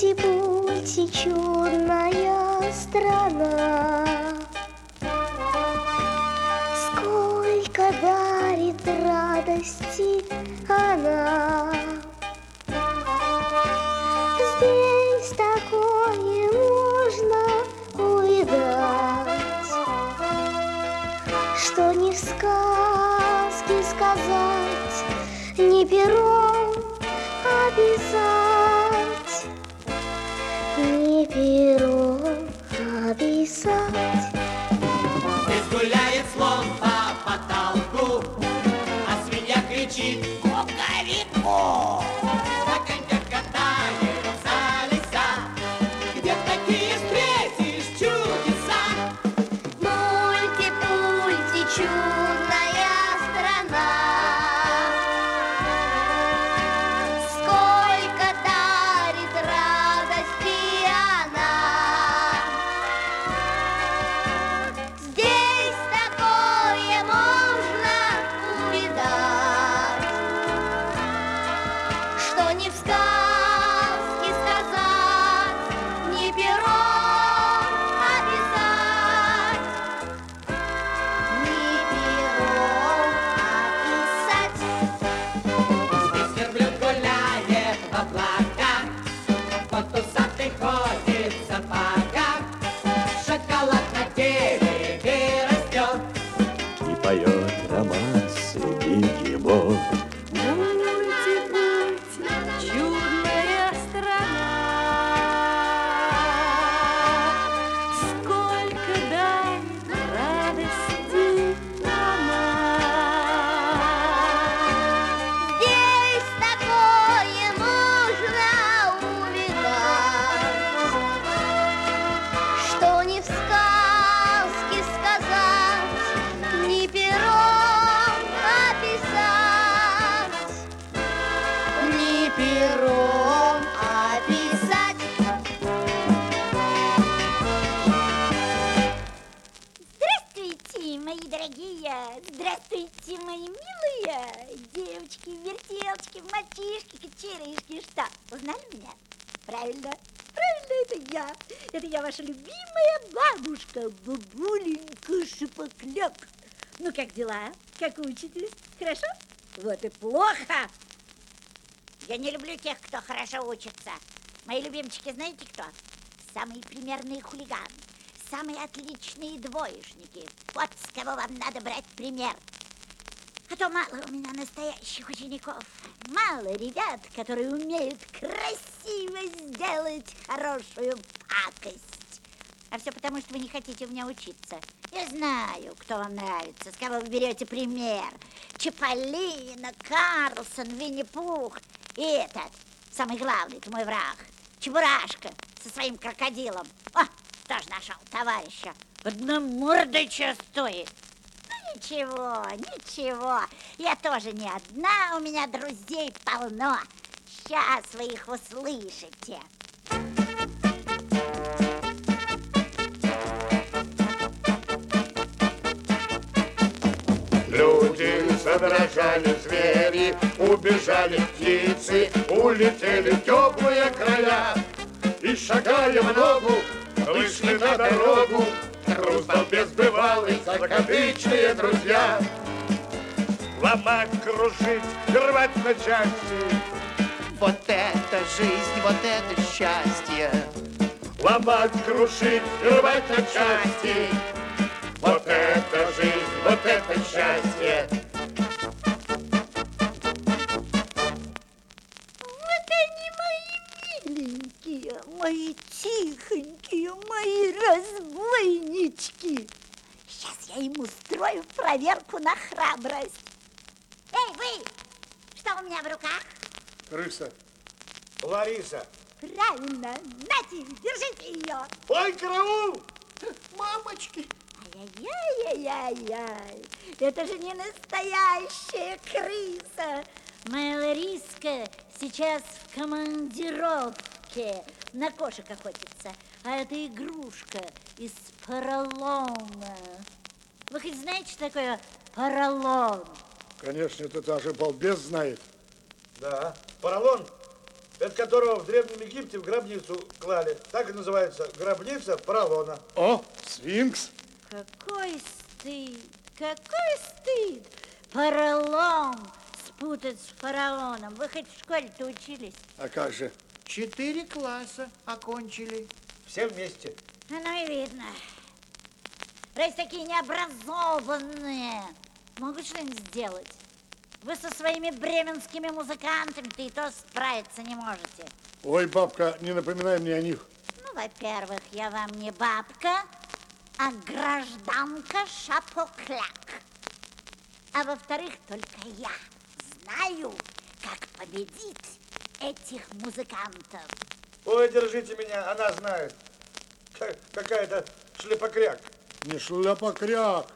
Мульти-пульти, чудная страна. Это я. Это я ваша любимая бабушка, бабуленька Шипокляк. Ну, как дела? Как учитесь? Хорошо? Вот и плохо. Я не люблю тех, кто хорошо учится. Мои любимчики знаете кто? Самые примерные хулиганы. Самые отличные двоечники. Вот с кого вам надо брать пример. А то мало у меня настоящих учеников. Мало ребят, которые умеют красиво сделать хорошую пакость. А все потому, что вы не хотите у меня учиться. Я знаю, кто вам нравится, с кого вы берете пример. Чаполина, Карлсон, Винни-Пух. И этот, самый главный, это мой враг. Чебурашка со своим крокодилом. О, тоже нашел товарища. Одномордыча стоит. Ну, ничего, ничего. Я тоже не одна, у меня друзей полно. Сейчас вы их услышите. Люди задрожали звери, убежали птицы, улетели в теплые края. И шагая в ногу, вышли на дорогу, Груздал безбывалый, закадычные друзья. Ломать, крушить, рвать на части, Вот это жизнь, вот это счастье. Ломать, крушить, рвать на части. Вот это жизнь, вот это счастье. Вот они мои миленькие, мои тихонькие, мои разбойнички. Сейчас я им устрою проверку на храбрость. Эй, вы! Что у меня в руках? Крыса. Лариса. Правильно, нате, держите ее. Ой, караул! Мамочки! Ай-яй-яй-яй-яй, это же не настоящая крыса. Моя Лариска сейчас в командировке на кошек охотится, а это игрушка из поролона. Вы хоть знаете, что такое поролон? Конечно, это даже балбес знает. Да, поролон это которого в Древнем Египте в гробницу клали. Так и называется гробница фараона. О, сфинкс. Какой стыд, какой стыд! Поролон спутать с фараоном. Вы хоть в школе-то учились? А как же? Четыре класса окончили. Все вместе. Оно и видно. Раз такие необразованные, могут что-нибудь сделать? Вы со своими бременскими музыкантами-то и то справиться не можете. Ой, бабка, не напоминай мне о них. Ну, во-первых, я вам не бабка, а гражданка Шапокляк. А во-вторых, только я знаю, как победить этих музыкантов. Ой, держите меня, она знает. Ка- Какая-то шлепокряк. Не шляпа-кряк,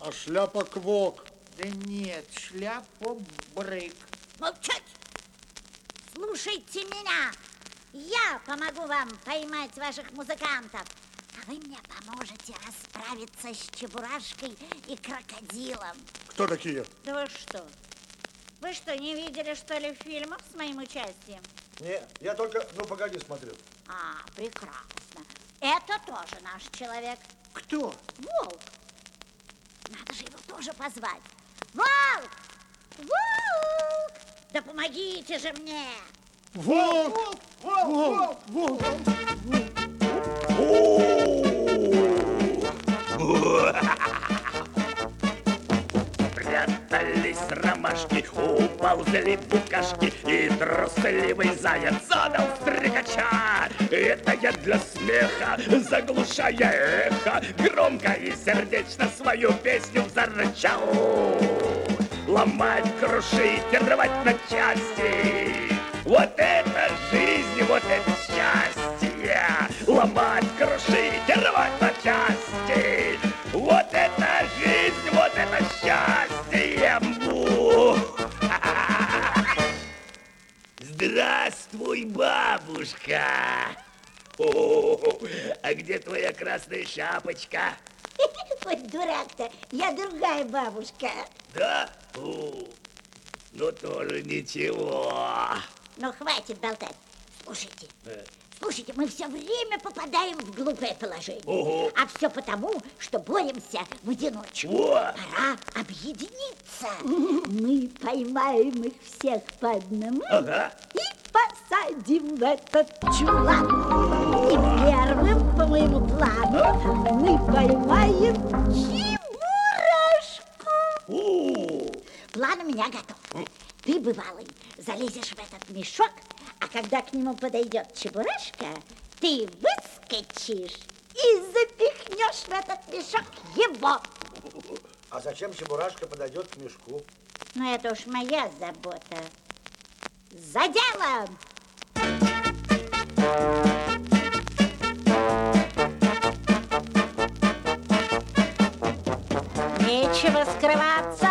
а шляпа-квок. Да нет, шляпа брык. Молчать! Слушайте меня! Я помогу вам поймать ваших музыкантов, а вы мне поможете расправиться с Чебурашкой и крокодилом. Кто такие? Да вы что? Вы что, не видели, что ли, фильмов с моим участием? Не, я только, ну погоди, смотрю. А, прекрасно. Это тоже наш человек. Кто? Волк. Надо же его тоже позвать. Волк! Волк! Да помогите же мне! Волк! Волк, волк, волк. Прятались ромашки, уползли букашки И трусливый заяц задал стрекача? Это я для смеха, заглушая эхо Громко и сердечно свою песню зарычал. Ломать, крушить, рвать на части. Вот это жизнь, вот это счастье. Ломать, крушить, рвать на части Здравствуй, бабушка! О, а где твоя красная шапочка? Вот дурак-то, я другая бабушка. Да? О, ну тоже ничего. Ну, хватит болтать. Слушайте, Э. слушайте, мы все время попадаем в глупое положение. Ого. А все потому, что боремся в одиночку. Во! Пора объединиться. Мы поймаем их всех по одному Ага. и посадим в этот чулан. И первым, по моему плану, мы поймаем Чебурашку. О, План у меня готов. Ты, бывалый, залезешь в этот мешок, а когда к нему подойдет Чебурашка, ты выскочишь и запихнешь в этот мешок его. А зачем Чебурашка подойдет к мешку? Ну, это уж моя забота. За делом! Нечего скрываться,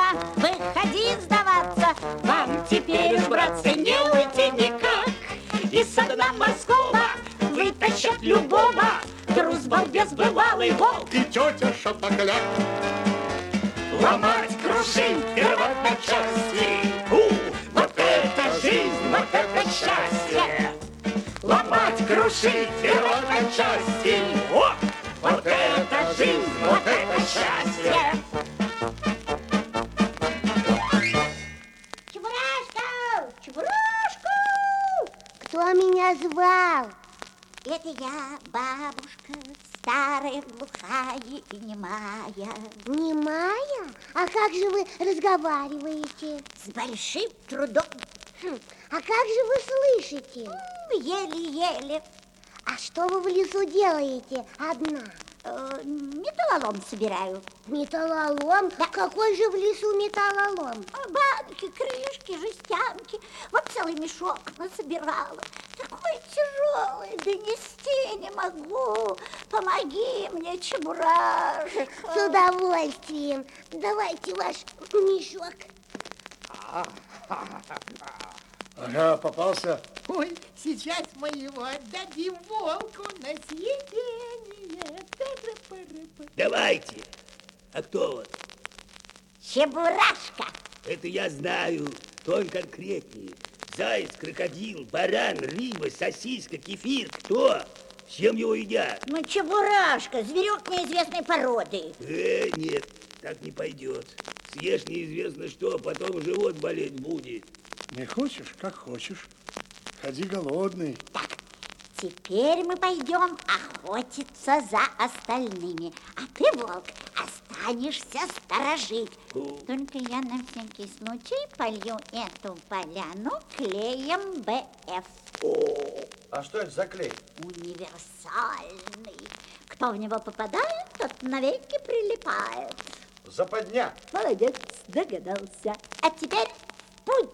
Балбес, бывалый волк. И тетя Шапокляк. ломать, крушить и рвать на части. У, вот это жизнь, вот это счастье. Ломать, крушить и рвать на части. О, вот это жизнь, вот это счастье. Чебурашка! Чебурашку! Кто меня звал? Это я, бабушка, старая, глухая и немая, Немая? А как же вы разговариваете? с большим трудом, Хм, а как же вы слышите? еле-еле, А что вы в лесу делаете одна? э, металлолом собираю. Металлолом? Какой же в лесу металлолом? Банки, крышки, жестянки, вот целый мешок насобирала. Тяжелый, донести не могу. Помоги мне, Чебурашка. С удовольствием. Давайте ваш мешок. Ага, попался. Ой, сейчас мы его отдадим волку на съедение. Давайте. А кто вот? Чебурашка. Это я знаю. Тон конкретнее. Заяц, крокодил, баран, рыба, сосиска, кефир. Кто? Всем его едят. Ну, чебурашка, зверек неизвестной породы. Э, нет, так не пойдет. Съешь неизвестно что, а потом живот болеть будет. Не хочешь, как хочешь. Ходи голодный. Так, теперь мы пойдем охотиться за остальными. А ты, волк, останешься сторожить. Только я на всякий случай полью эту поляну клеем БФ. А что это за клей? Универсальный. Кто в него попадает, тот навеки прилипает. Западня. Молодец, догадался. А теперь путь.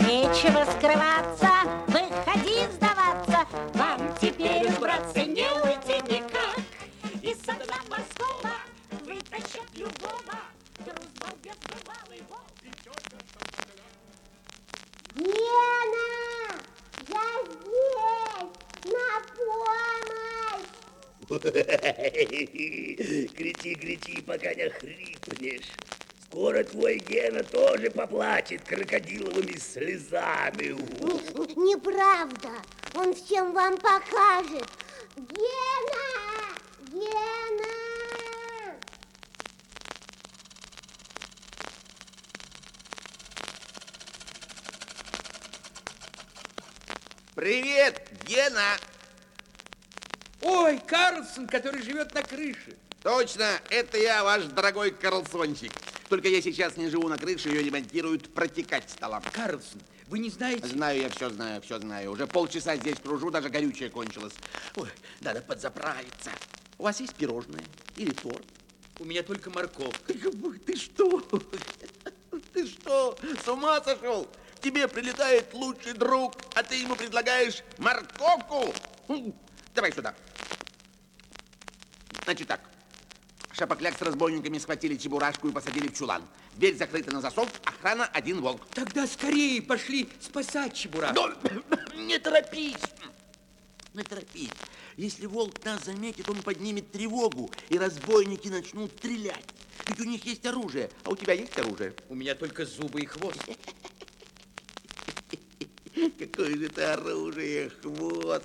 Нечего скрываться, поплачет крокодиловыми слезами. Неправда. Он всем вам покажет. Гена! Гена! Привет, Гена! Ой, Карлсон, который живет на крыше. Точно, это я, ваш дорогой Карлсончик. Только я сейчас не живу на крыше, ее ремонтируют, протекать стала. Карлсон, вы не знаете? Знаю, я все знаю, все знаю. Уже полчаса здесь кружу, даже горючее кончилось. Ой, надо подзаправиться. У вас есть пирожное или торт? У меня только морковка. Ты что? Ты что, с ума сошел? К тебе прилетает лучший друг, а ты ему предлагаешь морковку? Хм, Давай сюда. Значит так. Шапокляк с разбойниками схватили чебурашку и посадили в чулан. Дверь закрыта на засов, охрана один волк. Тогда скорее пошли спасать чебурашку. Но не торопись. Не торопись. Если волк нас заметит, он поднимет тревогу, и разбойники начнут стрелять. Ведь у них есть оружие. А у тебя есть оружие? У меня только зубы и хвост. Какое же это оружие, хвост.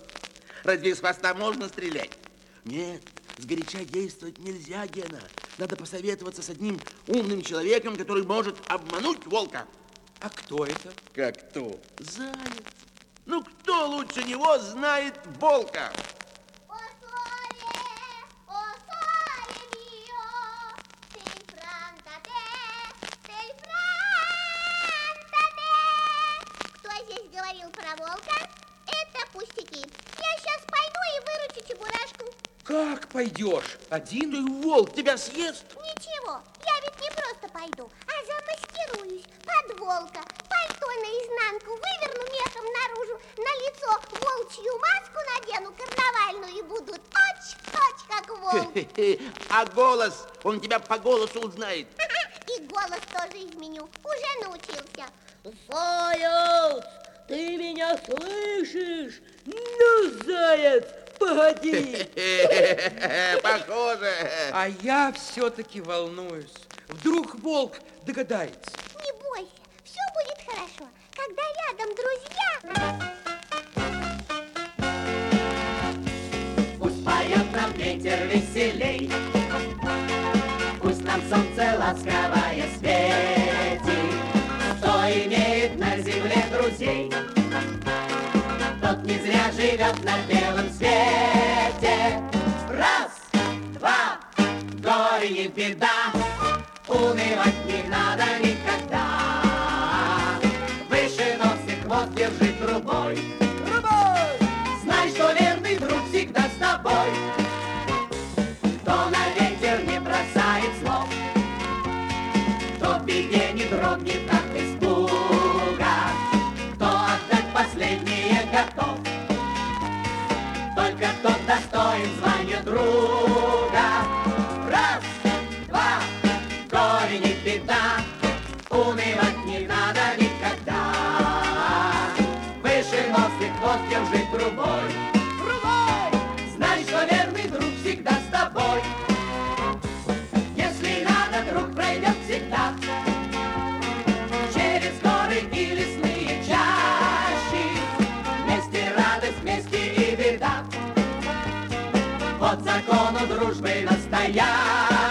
Разве из хвоста можно стрелять? Нет, сгоряча действовать нельзя, Гена. Надо посоветоваться с одним умным человеком, который может обмануть волка. А кто это? Как кто? Заяц. Ну, кто лучше него знает волка? Пойдешь? Один? Ты волк тебя съест? Ничего, я ведь не просто пойду, а замаскируюсь под волка. Пальто наизнанку выверну мехом наружу, на лицо волчью маску надену карнавальную и буду точь-точь как волк. А голос? Он тебя по голосу узнает. И голос тоже изменю, уже научился. Заяц, ты меня слышишь? Ну, заяц, погоди. Похоже. А я все-таки волнуюсь. Вдруг волк догадается. Не бойся, все будет хорошо, когда рядом друзья. Пусть поет нам ветер веселей, Пусть нам солнце ласковое светит, Кто имеет на земле друзей, не зря живет на белом свете. Раз, два, горе не беда, Унывать не надо никогда. Выше нос и хвост держи достоин звания друга. Раз, два, горе не беда, Унывать дружбы настоять.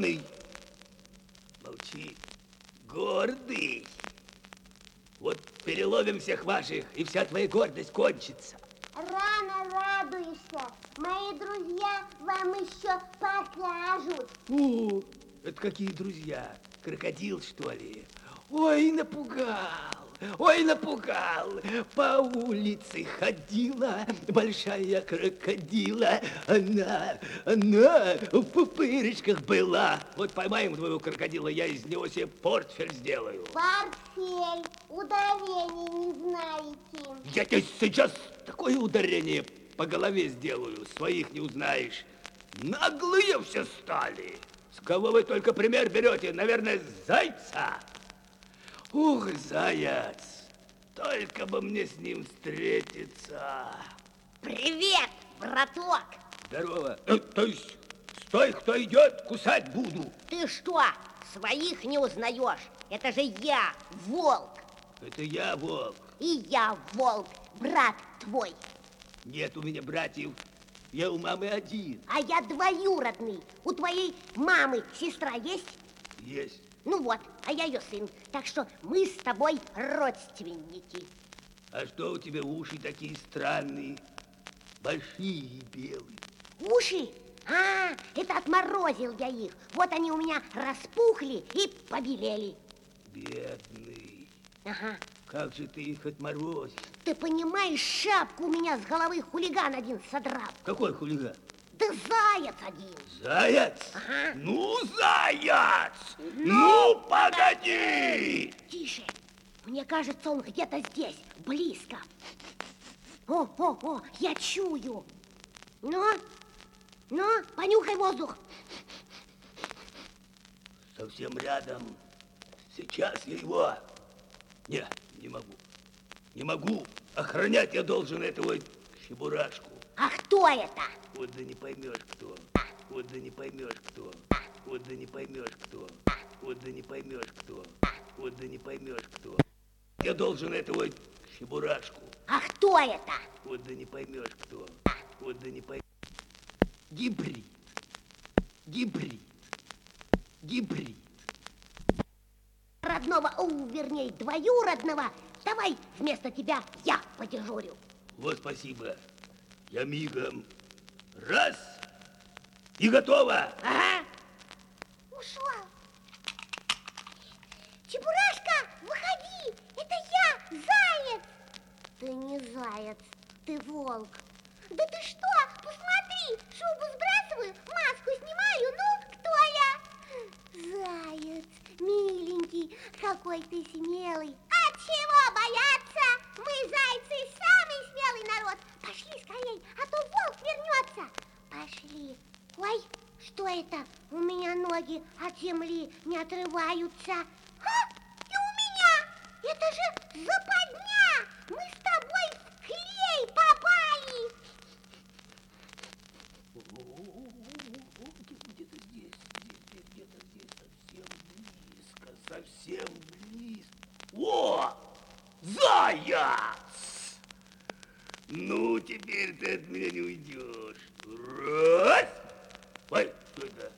Арестованный. Молчи, гордый. Вот переловим всех ваших, и вся твоя гордость кончится. Рано радуешься. Мои друзья вам еще покажут. О, это какие друзья? Крокодил, что ли? Ой, напугал, ой, напугал. По улице ходила большая крокодила. Она, она в пупырочках была. Вот поймаем твоего крокодила, я из него себе портфель сделаю. Портфель, ударений не знаете. Я тебе сейчас такое ударение по голове сделаю, своих не узнаешь. Наглые все стали. С кого вы только пример берете? Наверное, зайца. Ух, заяц, только бы мне с ним встретиться. Привет, браток! Здорово. Э, то есть, стой, кто идет, кусать буду. Ты что, своих не узнаешь? Это же я, волк. Это я, волк. И я, волк, брат твой. Нет у меня братьев. Я у мамы один. А я двоюродный. У твоей мамы сестра есть? Есть. Ну вот, а я ее сын. Так что мы с тобой родственники. А что у тебя уши такие странные? Большие и белые. Уши? А, это отморозил я их. Вот они у меня распухли и побелели. Бедный. Ага. Как же ты их отморозил? Ты понимаешь, шапку у меня с головы хулиган один содрал. Какой хулиган? Да заяц один. Заяц? Ага. Ну, заяц! Ну, погоди! Тише. Мне кажется, он где-то здесь, близко. О, о, о, я чую. Ну, ну, понюхай воздух. Совсем рядом. Сейчас я его... Не, не могу. Не могу. Охранять я должен этого чебурашку. А кто это? Вот да не поймешь, кто. Вот да не поймешь, кто. Вот да не поймешь, кто. Вот да не поймешь, кто. Вот да не поймешь, кто. Я должен этого чебурашку. А кто это? Вот да не поймешь, кто. Вот да не поймешь. Гибрид. Гибрид. Гибрид. Родного, у, вернее, двоюродного. Давай вместо тебя я подежурю. Вот спасибо. Я мигом. Раз. И готово. Ага. Ушел. Чебурашка, выходи! Это я, заяц! Ты не заяц, ты волк. Да ты что? Посмотри, шубу сбрасываю, маску снимаю, ну, кто я? Заяц, миленький, какой ты смелый. А чего бояться? Мы, зайцы, самый смелый народ. Пошли скорей, а то волк вернется. Пошли. Ой, что это? У меня ноги от земли не отрываются. А, и у меня! Это же западня! Мы с тобой в клей попали! Где-то здесь, здесь, где-то здесь, совсем близко, совсем близко. О, заяц! Ну, теперь ты от меня не уйдешь. Раз! Ой, что это?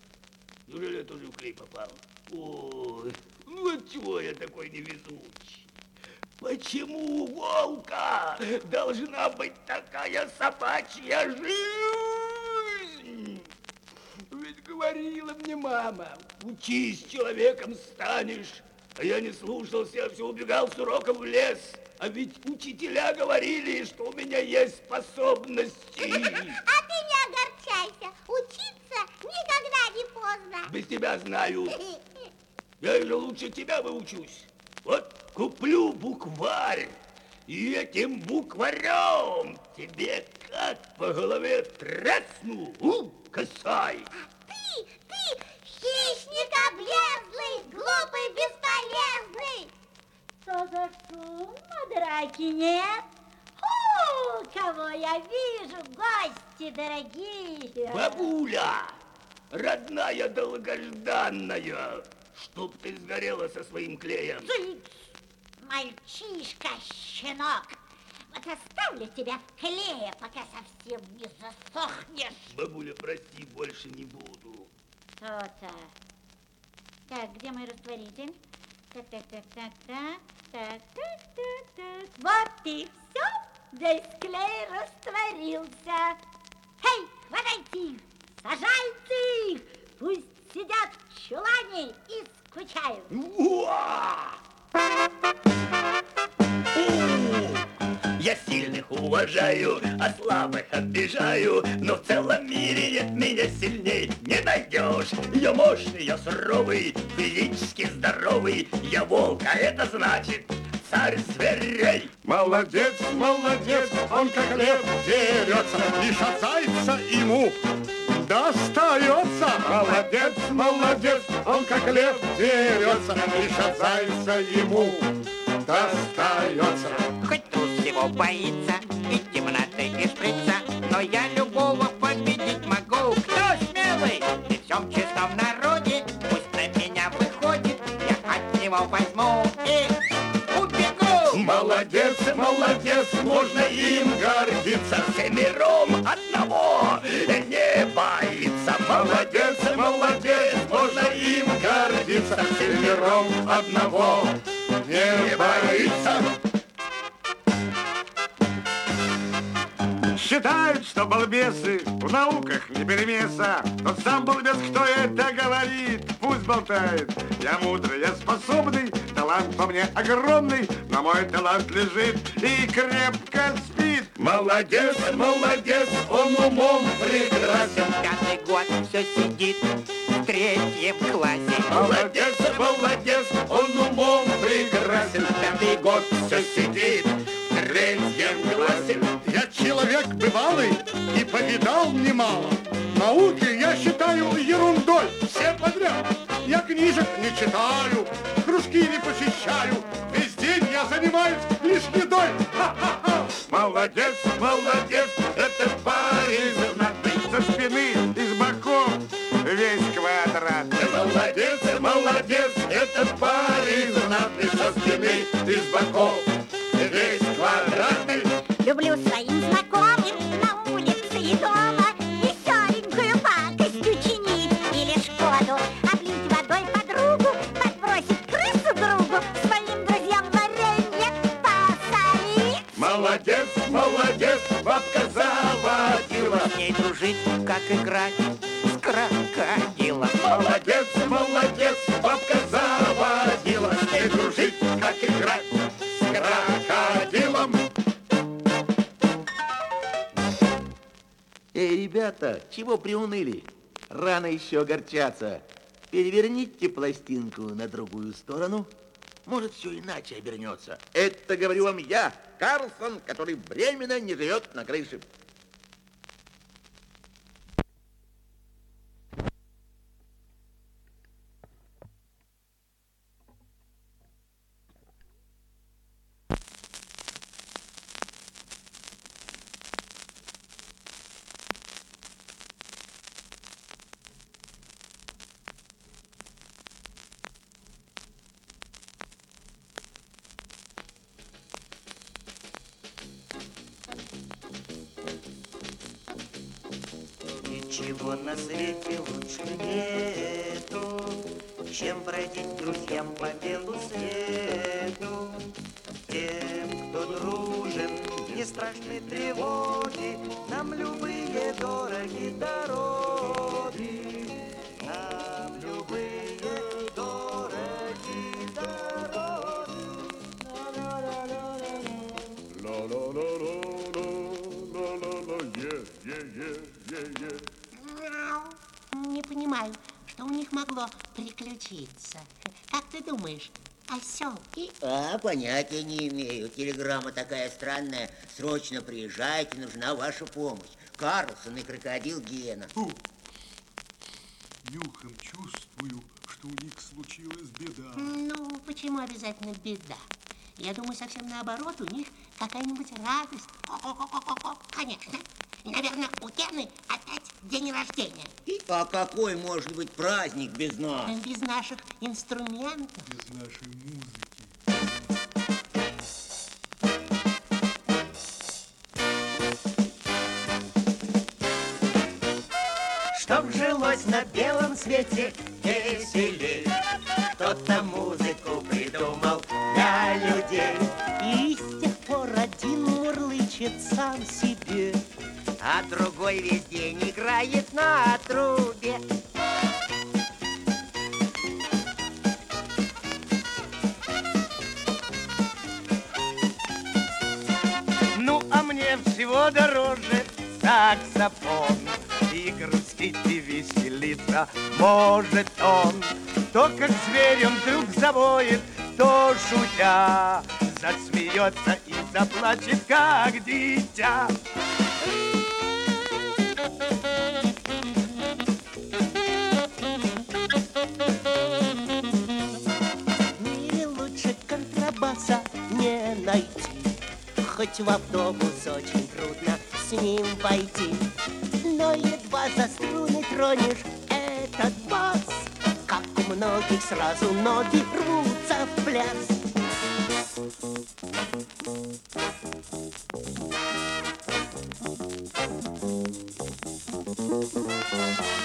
Неужели я тоже в клей попал? Ой, ну отчего я такой невезучий? Почему у волка должна быть такая собачья жизнь? Ведь говорила мне мама. Учись, человеком станешь. А я не слушался, я все убегал с уроком в лес. А ведь учителя говорили, что у меня есть способности. А ты не огорчайся. Учиться никогда не поздно. Без тебя знаю. Я же лучше тебя выучусь. Вот куплю букварь, и этим букварем тебе как по голове тресну, у, косай. Ты, ты хищник облезлый, глупый, бесполезный. Что за шум, а драки нет? О, кого я вижу, гости дорогие. Бабуля, родная долгожданная, чтоб ты сгорела со своим клеем. Цыц, мальчишка, щенок. Вот оставлю тебя клея, пока совсем не засохнешь. Бабуля, прости, больше не буду. То-то. Так, где мой растворитель? Так, так, так, так, так, так, так, так, так. Вот и все. Весь клей растворился. Эй, хватайте их, сажайте их. Пусть сидят в чулане и скучают. Уа! Я сильных уважаю, а слабых обижаю, но в целом мире нет меня сильней не найдешь. Я мощный, я суровый, физически здоровый, я волк, а это значит царь зверей. Молодец, молодец, он как лев дерется, лишь от зайца ему достается. Молодец, молодец, он как лев дерется, лишь от зайца ему достается. Хоть трус всего боится и темноты, и шприца, но я любого победить могу. Кто смелый? При всем честном народе пусть на меня выходит, я от него возьму и убегу. Молодец, молодец, можно им гордиться Всемиром одного боится Молодец, молодец, можно им гордиться. Всемиром одного не боится Считают, что балбесы в науках не перемеса. Тот сам балбес, кто это говорит, пусть болтает. Я мудрый, я способный, талант во мне огромный, но мой талант лежит и крепко спит. Молодец, молодец, он умом прекрасен Пятый год все сидит в третьем классе. Молодец, молодец, он умом прекрасен Пятый год все сидит в третьем классе Я человек бывалый и повидал немало. Науки я считаю ерундой, все подряд. Я книжек не читаю, кружки не посещаю. Весь день я занимаюсь лишь едой. Ха-ха-ха! Молодец, молодец, это парень знатный Со спины и с боков весь квадрат. Молодец, молодец, это парень знатный Со спины и с боков как играть с крокодилом. Молодец, молодец, бабка заводила С ней дружить, как играть с крокодилом Эй, ребята, чего приуныли? Рано еще огорчаться. Переверните пластинку на другую сторону. Может, все иначе обернется. Это говорю вам я, Карлсон, который временно не живет на крыше. Ничего на свете лучше нету, чем бродить друзьям по белу свету. Тем, кто дружен, не страшны тревоги, нам любые дороги. Отключиться. Как ты думаешь, осел? А, понятия не имею. Телеграмма такая странная. Срочно приезжайте, нужна ваша помощь. Карлсон и крокодил Гена. Нюхом чувствую, что у них случилась беда. Ну, почему обязательно беда? Я думаю, совсем наоборот, у них какая-нибудь радость. Ко-ко-ко-ко-ко. Конечно. И, наверное, у Гены опять день рождения. А какой может быть праздник без нас? Без наших инструментов. Без нашей музыки. Чтоб жилось на белом свете веселей, Кто-то музыку придумал для людей. И с тех пор один мурлычет сам себе. А другой весь день играет на трубе. Ну, а мне всего дороже саксофон. И грустить, и веселиться может он. То, как зверь он вдруг завоет, то шутя Засмеется и заплачет, как дитя. Хоть в автобус очень трудно с ним пойти. Но едва за струны тронешь этот бас, Как у многих сразу ноги рвутся в пляс.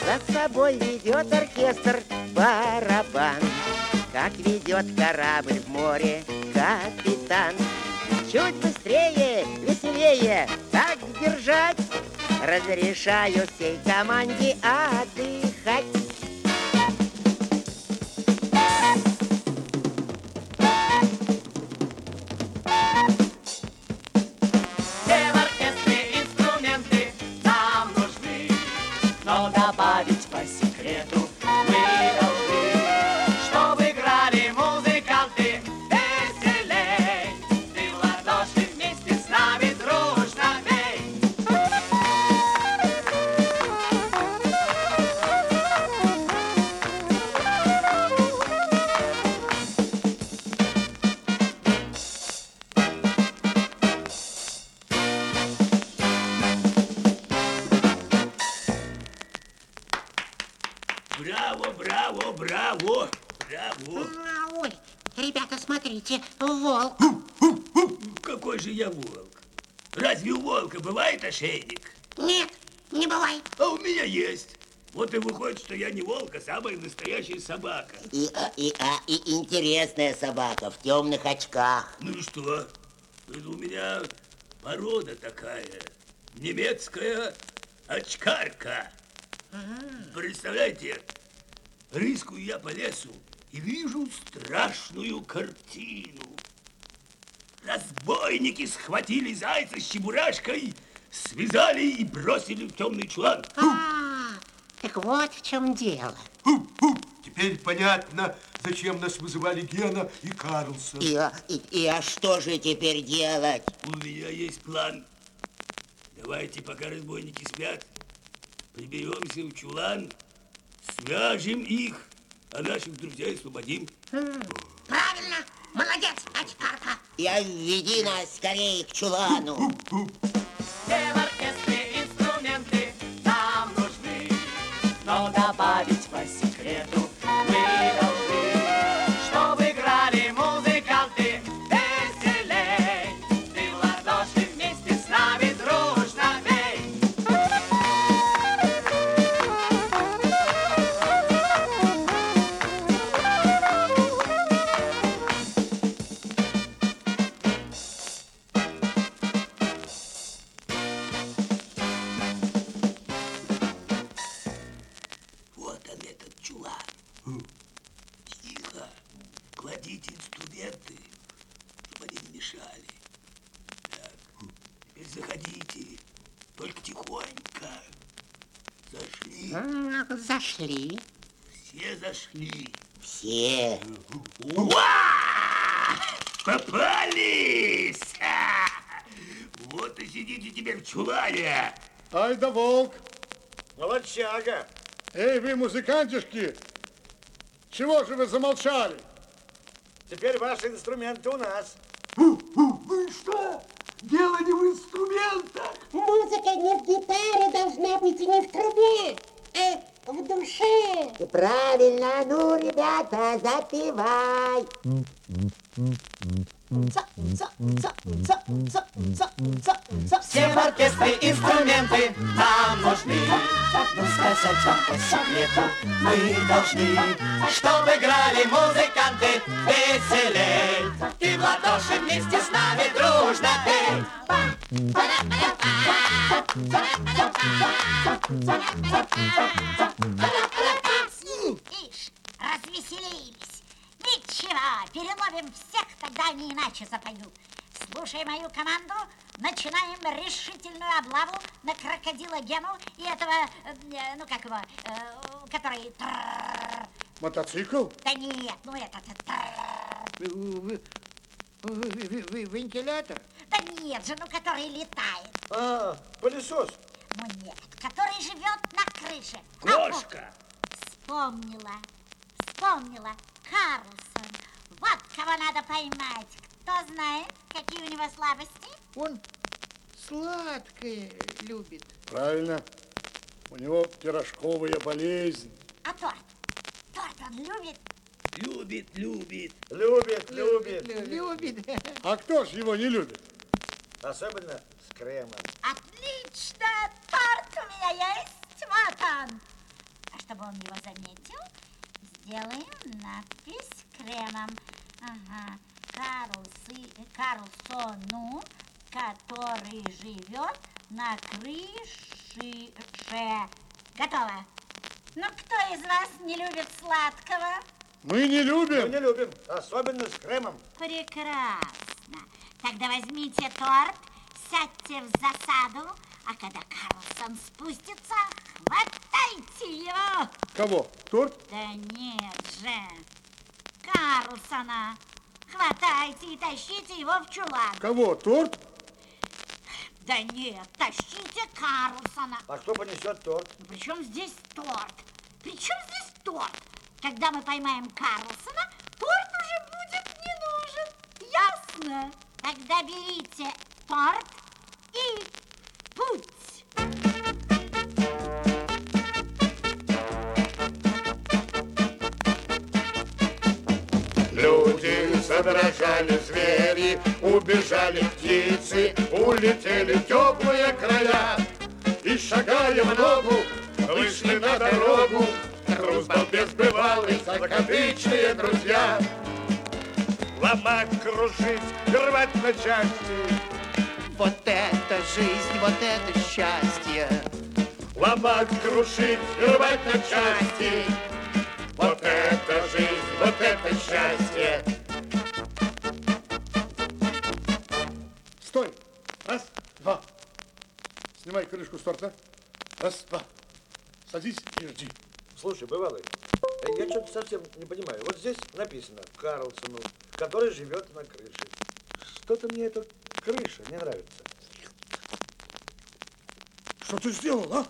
За собой ведет оркестр барабан, Как ведет корабль в море капитан. Чуть быстрее, веселее, так держать. Разрешаю всей команде отдыхать. Ошейник? Нет, не бывает. А у меня есть. Вот и выходит, что я не волк, а самая настоящая собака. И, а, и, а, и интересная собака в темных очках. Ну и что? Это у меня порода такая. Немецкая очкарка. Представляете, рыскаю я по лесу и вижу страшную картину. Разбойники схватили зайца с чебурашкой, связали и бросили в темный чулан. А, так вот в чем дело. Теперь понятно, зачем нас вызывали Гена и Карлсон. И, а, и, и а что же теперь делать? У меня есть план. Давайте, пока разбойники спят, приберемся в чулан, свяжем их, а наших друзей освободим. Правильно, молодец, очкарка. И а, веди нас скорее к чулану. Все заходите. Только тихонько. Зашли. Ну, Зашли. Все зашли. Все. Попались! А! Вот и сидите теперь в чулане. Ай да волк! Молодчага! Эй, вы, музыкантишки! Чего же вы замолчали? Теперь ваши инструменты у нас. Вы что? Дело не в инструментах. Музыка не в гитаре должна быть и не в трубе, а в душе. Правильно, ну, ребята, запивай. Все в оркестре инструменты нам нужны. Ну сказать вам по секрету мы должны, чтобы играли музыканты веселей. И в ладоши вместе с нами дружно пей. Ишь, развеселились. Ничего, переловим всех, тогда они иначе запоют. Слушай мою команду, начинаем решительную облаву на крокодила Гену и этого, э, ну как его, э, который... Мотоцикл? Да нет, ну этот... Вентилятор? Да нет же, ну который летает. А, пылесос. Ну нет, который живет на крыше. Кошка. Вспомнила, вспомнила. Карлсон. Вот кого надо поймать. Кто знает, какие у него слабости? Он сладкое любит. Правильно. У него пирожковая болезнь. А торт? Торт он любит? Любит, любит. Любит, любит. Любит. А кто ж его не любит? Особенно с кремом. Отлично! Торт у меня есть. Вот он. А чтобы он его заметил, сделаем надпись кремом. Ага. Карлсы, Карлсону, который живет на крыше. Готово. Ну, кто из вас не любит сладкого? Мы не любим. Мы не любим, особенно с кремом. Прекрасно. Тогда возьмите торт, сядьте в засаду, а когда Карлсон спустится, хватайте его. Кого? Торт? Да нет же. Карлсона. Хватайте и тащите его в чулан. Кого? Торт? Да нет, тащите Карлсона. А кто понесет торт? Ну, при чем здесь торт? При чем здесь торт? Когда мы поймаем Карлсона, торт уже будет не нужен. Ясно? Тогда берите торт и путь. Задрожали звери, убежали птицы, улетели в теплые края. И шагая в ногу, вышли на дорогу, Рузвельт бывалый, закадычные друзья. Ломать, крушить, рвать на части. Вот это жизнь, вот это счастье. Ломать, крушить, рвать на части. Вот это жизнь, вот это счастье. Стой! Раз, два. Снимай крышку с торта. Раз, два. Садись и жди. Слушай, бывалый, э, я что-то совсем не понимаю. Вот здесь написано Карлсону, который живет на крыше. Что-то мне эта крыша не нравится. Что ты сделал, а?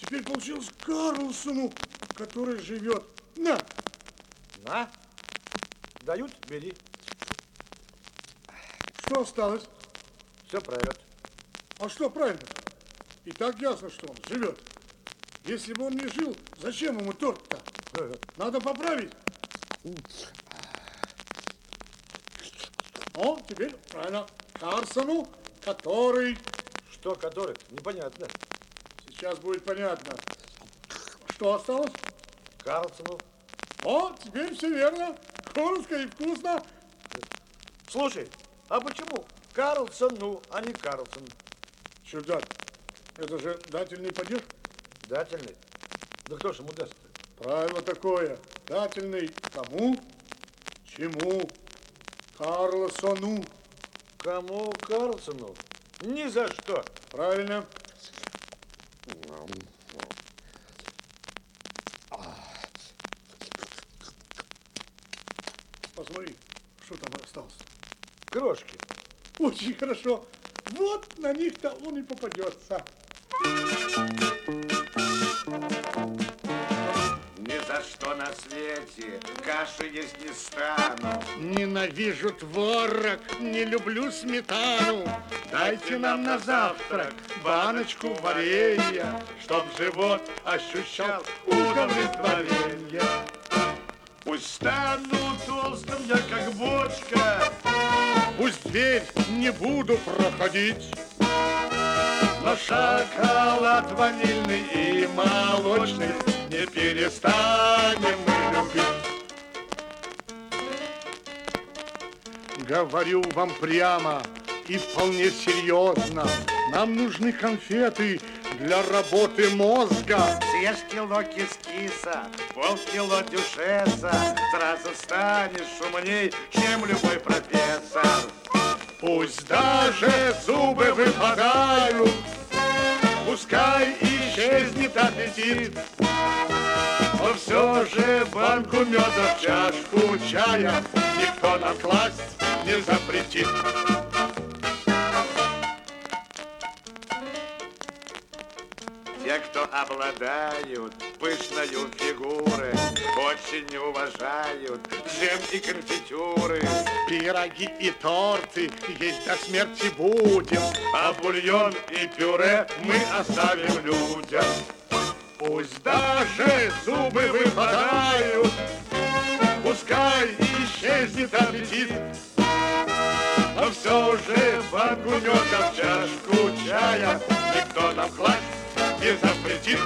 Теперь получилось Карлсону, который живет. На! На. Дают, бери. Что осталось? Все пройдет. А что правильно? И так ясно, что он живет. Если бы он не жил, зачем ему торт-то? Надо поправить. О, теперь правильно. Карсону, который... Что, который? Непонятно. Сейчас будет понятно. Что осталось? Карлсону. О, теперь все верно. Коротко и вкусно. Слушай, а почему Карлсону, а не Карлсон? Чудак, это же дательный падеж. Дательный? Да кто ж ему даст-то? Правило такое. Дательный кому? Чему? Карлсону. Кому Карлсону? Ни за что. Правильно. посмотри, что там осталось. Крошки. Очень хорошо. Вот на них-то он и попадется. Ни за что на свете каши есть не стану. Ненавижу творог, не люблю сметану. Дайте нам на завтрак баночку варенья, Чтоб живот ощущал удовлетворение. Пусть стану толстым я, как бочка. Пусть дверь не буду проходить, Но шоколад ванильный и молочный Не перестанем мы любить. Говорю вам прямо и вполне серьезно, Нам нужны конфеты для работы мозга. Съешь кило кис-киса, полкило дюшеса, Сразу станешь умней, чем любой профессор. Пусть даже зубы выпадают, Пускай исчезнет аппетит, Но все же банку меда в чашку чая Никто нам класть не запретит. Те, кто обладают пышною фигурой, Очень уважают джем и конфитюры. Пироги и торты есть до смерти будем, А бульон и пюре мы оставим людям. Пусть даже зубы выпадают, Пускай исчезнет аппетит, Но все же меда в чашку чая Никто нам класть запретит.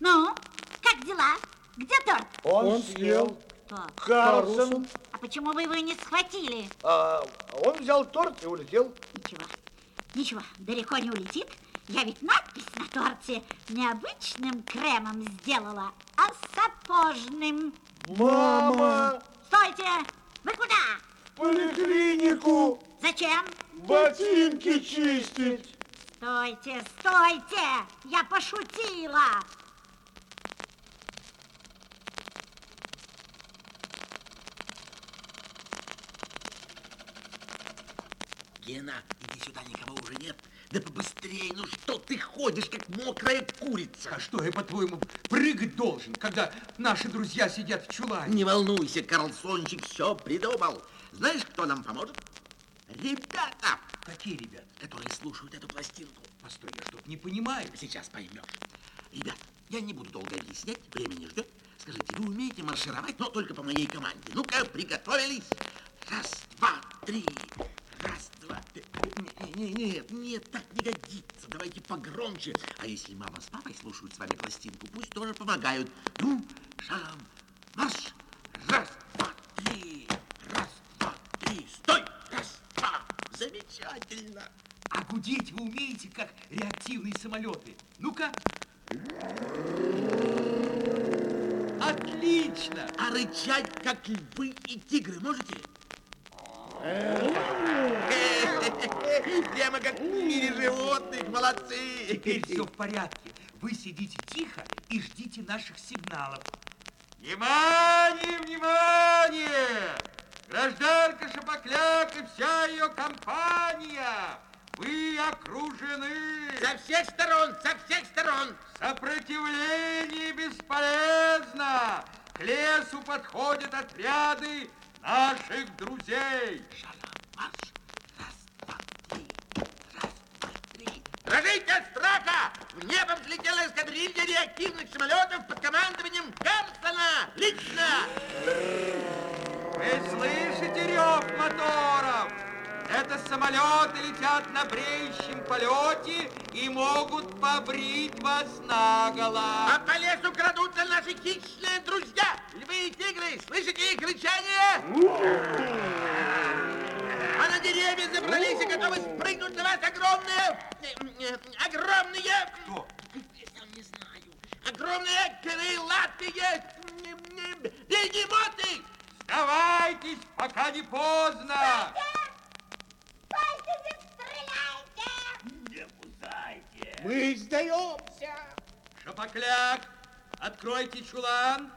Ну, как дела? Где торт? Он съел. Кто? Карлсон. А почему вы его не схватили? А он взял торт и улетел. Ничего, ничего, далеко не улетит. Я ведь надпись на торте не обычным кремом сделала, а сапожным. Мама! Стойте! Вы куда? В поликлинику Зачем? Ботинки чистить. Стойте, стойте! Я пошутила! Гена, иди сюда, никого уже нет. Да побыстрее, ну что ты ходишь, как мокрая курица? А что я, по-твоему, прыгать должен, когда наши друзья сидят в чулане? Не волнуйся, Карлсончик все придумал. Знаешь, кто нам поможет? Ребята, Какие ребята? которые слушают эту пластинку. Постой, я что-то не понимаю. Сейчас поймешь. Ребят, я не буду долго объяснять, время не ждет. Скажите, вы умеете маршировать, но только по моей команде. Ну-ка, приготовились. Раз, два, три. Раз, два, три. Не, не, нет, нет, так не годится. Давайте погромче. А если мама с папой слушают с вами пластинку, пусть тоже помогают. Ну, шагом, марш. Раз, два, три. Раз, два, три. Стой. Раз, два. Замечательно. Гудеть вы умеете, как реактивные самолеты. Ну-ка. Отлично! А рычать, как львы и тигры, можете? Прямо как в мире животных, молодцы! Теперь все в порядке. Вы сидите тихо и ждите наших сигналов. Внимание, внимание! Гражданка Шапокляк и вся ее компания! Вы окружены! Со всех сторон, со всех сторон! Сопротивление бесполезно! К лесу подходят отряды наших друзей! Дрожите от страха! В небо взлетела эскадрилья реактивных самолетов под командованием Карлсона! Лично! Вы слышите рев моторов? Это самолеты летят на бреющем полете и могут побрить вас наголо. А по лесу крадутся наши хищные друзья! Львы и тигры! Слышите их рычание? А на деревья забрались и готовы спрыгнуть на вас огромные... э, э, Огромные... Кто? Я сам не знаю. Огромные крылатые... э, э, Бегемоты! Сдавайтесь, пока не поздно! Мы сдаемся. Шапокляк, Откройте чулан.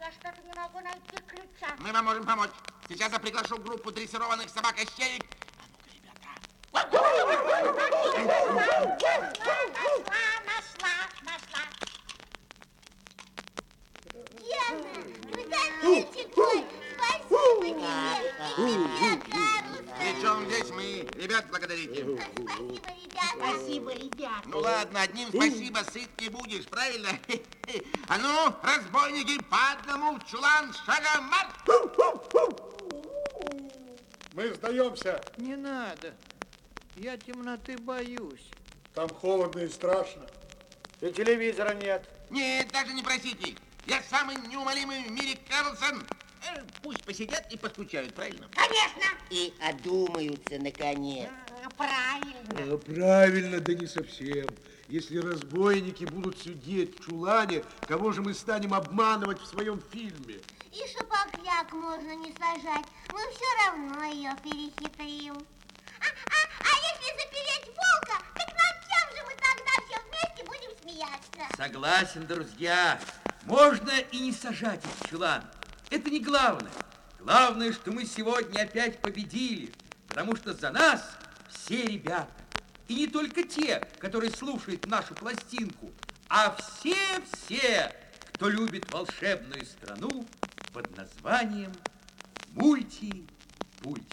Я что-то не могу найти ключа. Мы вам можем помочь. Сейчас я приглашу группу дрессированных собак-ощеек. Нашла, нашла. Гена, крокодильчик мой, спасибо тебе. Тебе, Карлсон. Причем здесь мы, ребят, благодарите. Спасибо, ребята. Спасибо, ребята. Ну ладно, одним спасибо сыт не будешь, правильно? А ну, разбойники, по одному в чулан шагом марш! Мы сдаемся. Не надо. Я темноты боюсь. Там холодно и страшно. И телевизора нет. Нет, даже не просите. Я самый неумолимый в мире Карлсон. Э, Пусть посидят и поскучают, правильно? Конечно. И одумаются, наконец. Правильно. А, правильно, да не совсем. Если разбойники будут сидеть в чулане, кого же мы станем обманывать в своем фильме? И шапокляк можно не сажать. Мы все равно ее перехитрим. А, а, а если запереть волка, так над чем же мы тогда все вместе будем смеяться? Согласен, друзья. Можно и не сажать их в чулан. Это не главное. Главное, что мы сегодня опять победили, потому что за нас все ребята. И не только те, которые слушают нашу пластинку, а все-все, кто любит волшебную страну под названием Мульти-Пульти.